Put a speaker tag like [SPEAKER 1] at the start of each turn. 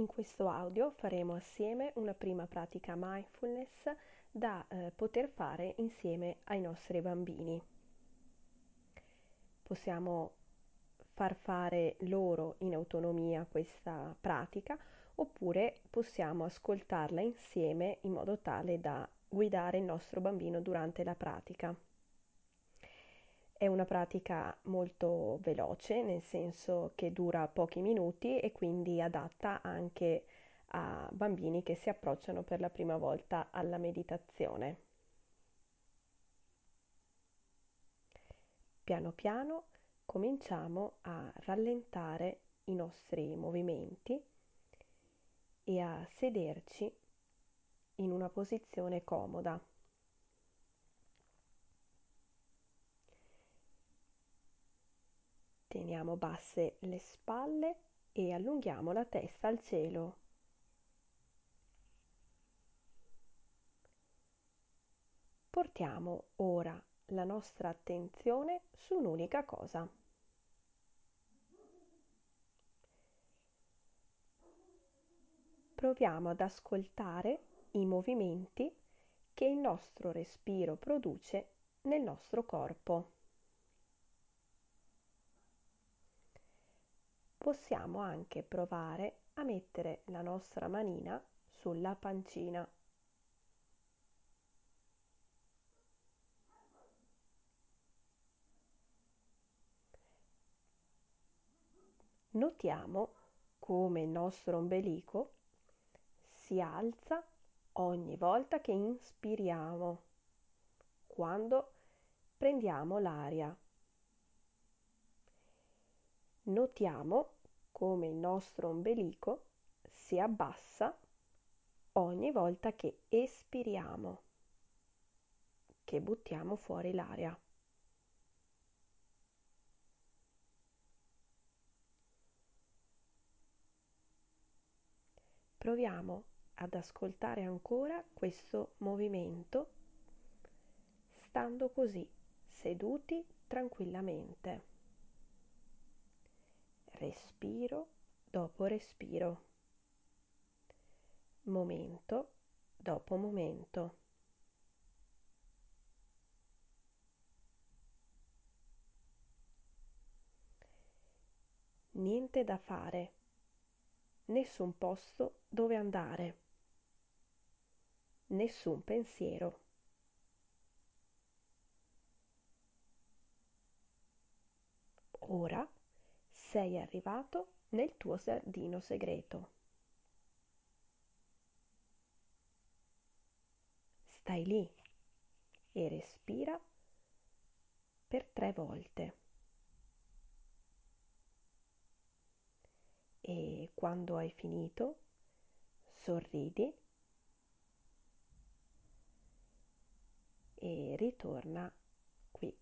[SPEAKER 1] In questo audio faremo assieme una prima pratica mindfulness da eh, poter fare insieme ai nostri bambini. Possiamo far fare loro in autonomia questa pratica oppure possiamo ascoltarla insieme in modo tale da guidare il nostro bambino durante la pratica. È una pratica molto veloce, nel senso che dura pochi minuti e quindi adatta anche a bambini che si approcciano per la prima volta alla meditazione. Piano piano cominciamo a rallentare i nostri movimenti e a sederci in una posizione comoda. Teniamo basse le spalle e allunghiamo la testa al cielo. Portiamo ora la nostra attenzione su un'unica cosa. Proviamo ad ascoltare i movimenti che il nostro respiro produce nel nostro corpo. Possiamo anche provare a mettere la nostra manina sulla pancina. Notiamo come il nostro ombelico si alza ogni volta che inspiriamo, quando prendiamo l'aria. Notiamo come il nostro ombelico si abbassa ogni volta che espiriamo, che buttiamo fuori l'aria. Proviamo ad ascoltare ancora questo movimento stando così seduti tranquillamente respiro dopo respiro, momento dopo momento. Niente da fare, nessun posto dove andare, nessun pensiero. Ora sei arrivato nel tuo giardino segreto. Stai lì e respira per tre volte. E quando hai finito, sorridi e ritorna qui